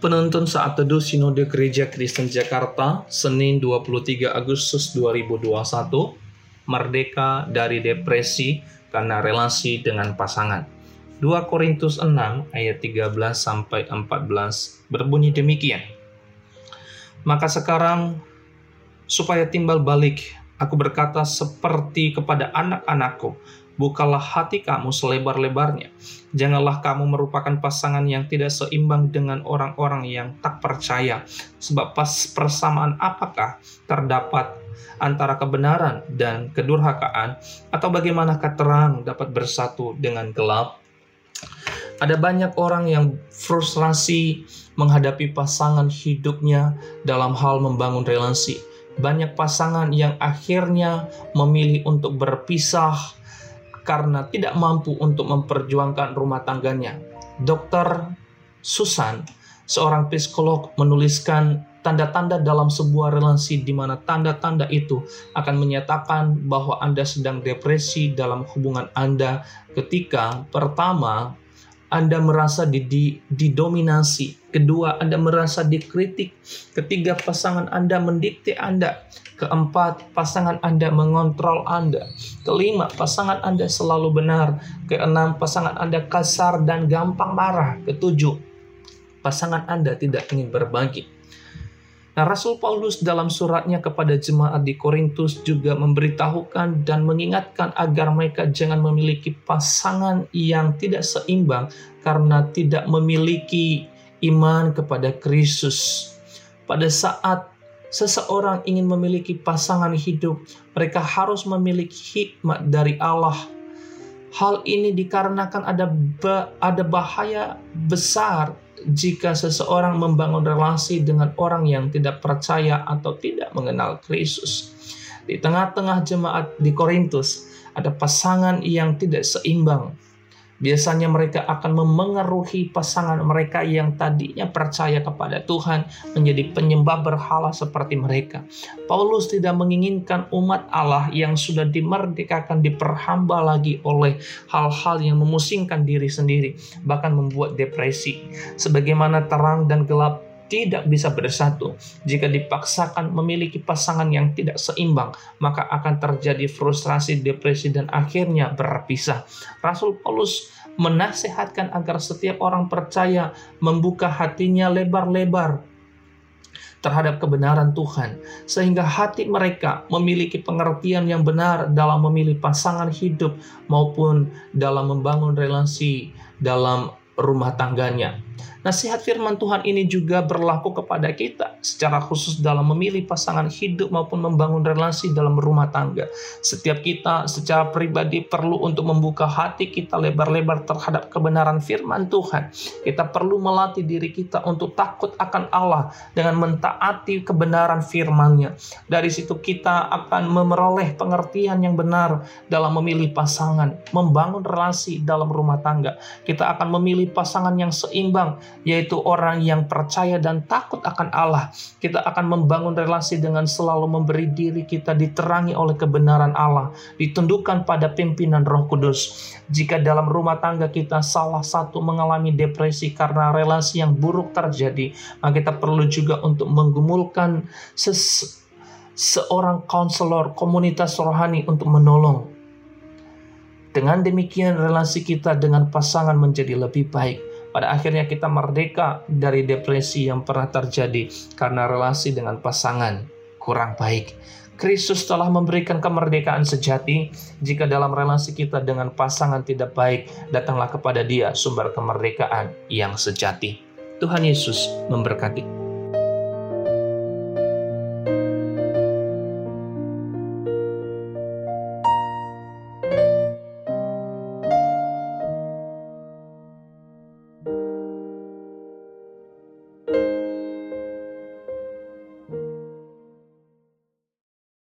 Penuntun saat teduh Sinode Gereja Kristen Jakarta, Senin 23 Agustus 2021, Merdeka dari Depresi karena relasi dengan pasangan. 2 Korintus 6 ayat 13 sampai 14 berbunyi demikian. Maka sekarang supaya timbal balik aku berkata seperti kepada anak-anakku bukalah hati kamu selebar-lebarnya. Janganlah kamu merupakan pasangan yang tidak seimbang dengan orang-orang yang tak percaya. Sebab pas persamaan apakah terdapat antara kebenaran dan kedurhakaan atau bagaimanakah terang dapat bersatu dengan gelap? Ada banyak orang yang frustrasi menghadapi pasangan hidupnya dalam hal membangun relasi. Banyak pasangan yang akhirnya memilih untuk berpisah karena tidak mampu untuk memperjuangkan rumah tangganya. Dokter Susan, seorang psikolog, menuliskan tanda-tanda dalam sebuah relasi di mana tanda-tanda itu akan menyatakan bahwa Anda sedang depresi dalam hubungan Anda ketika pertama anda merasa didominasi. Kedua, Anda merasa dikritik. Ketiga, pasangan Anda mendikte Anda. Keempat, pasangan Anda mengontrol Anda. Kelima, pasangan Anda selalu benar. Keenam, pasangan Anda kasar dan gampang marah. Ketujuh, pasangan Anda tidak ingin berbagi. Nah, Rasul Paulus dalam suratnya kepada jemaat di Korintus juga memberitahukan dan mengingatkan agar mereka jangan memiliki pasangan yang tidak seimbang karena tidak memiliki iman kepada Kristus. Pada saat seseorang ingin memiliki pasangan hidup, mereka harus memiliki hikmat dari Allah. Hal ini dikarenakan ada ada bahaya besar jika seseorang membangun relasi dengan orang yang tidak percaya atau tidak mengenal Kristus. Di tengah-tengah jemaat di Korintus ada pasangan yang tidak seimbang, Biasanya mereka akan memengaruhi pasangan mereka yang tadinya percaya kepada Tuhan menjadi penyembah berhala seperti mereka. Paulus tidak menginginkan umat Allah yang sudah dimerdekakan diperhamba lagi oleh hal-hal yang memusingkan diri sendiri, bahkan membuat depresi. Sebagaimana terang dan gelap tidak bisa bersatu. Jika dipaksakan memiliki pasangan yang tidak seimbang, maka akan terjadi frustrasi, depresi, dan akhirnya berpisah. Rasul Paulus menasehatkan agar setiap orang percaya membuka hatinya lebar-lebar terhadap kebenaran Tuhan, sehingga hati mereka memiliki pengertian yang benar dalam memilih pasangan hidup maupun dalam membangun relasi dalam rumah tangganya. Nasihat firman Tuhan ini juga berlaku kepada kita secara khusus dalam memilih pasangan hidup maupun membangun relasi dalam rumah tangga. Setiap kita secara pribadi perlu untuk membuka hati kita lebar-lebar terhadap kebenaran firman Tuhan. Kita perlu melatih diri kita untuk takut akan Allah dengan mentaati kebenaran firman-Nya. Dari situ kita akan memperoleh pengertian yang benar dalam memilih pasangan, membangun relasi dalam rumah tangga. Kita akan memilih pasangan yang seimbang yaitu orang yang percaya dan takut akan Allah. Kita akan membangun relasi dengan selalu memberi diri kita diterangi oleh kebenaran Allah, ditundukkan pada pimpinan Roh Kudus. Jika dalam rumah tangga kita salah satu mengalami depresi karena relasi yang buruk terjadi, maka kita perlu juga untuk menggumulkan ses seorang konselor komunitas rohani untuk menolong. Dengan demikian relasi kita dengan pasangan menjadi lebih baik pada akhirnya kita merdeka dari depresi yang pernah terjadi karena relasi dengan pasangan kurang baik. Kristus telah memberikan kemerdekaan sejati. Jika dalam relasi kita dengan pasangan tidak baik, datanglah kepada Dia sumber kemerdekaan yang sejati. Tuhan Yesus memberkati.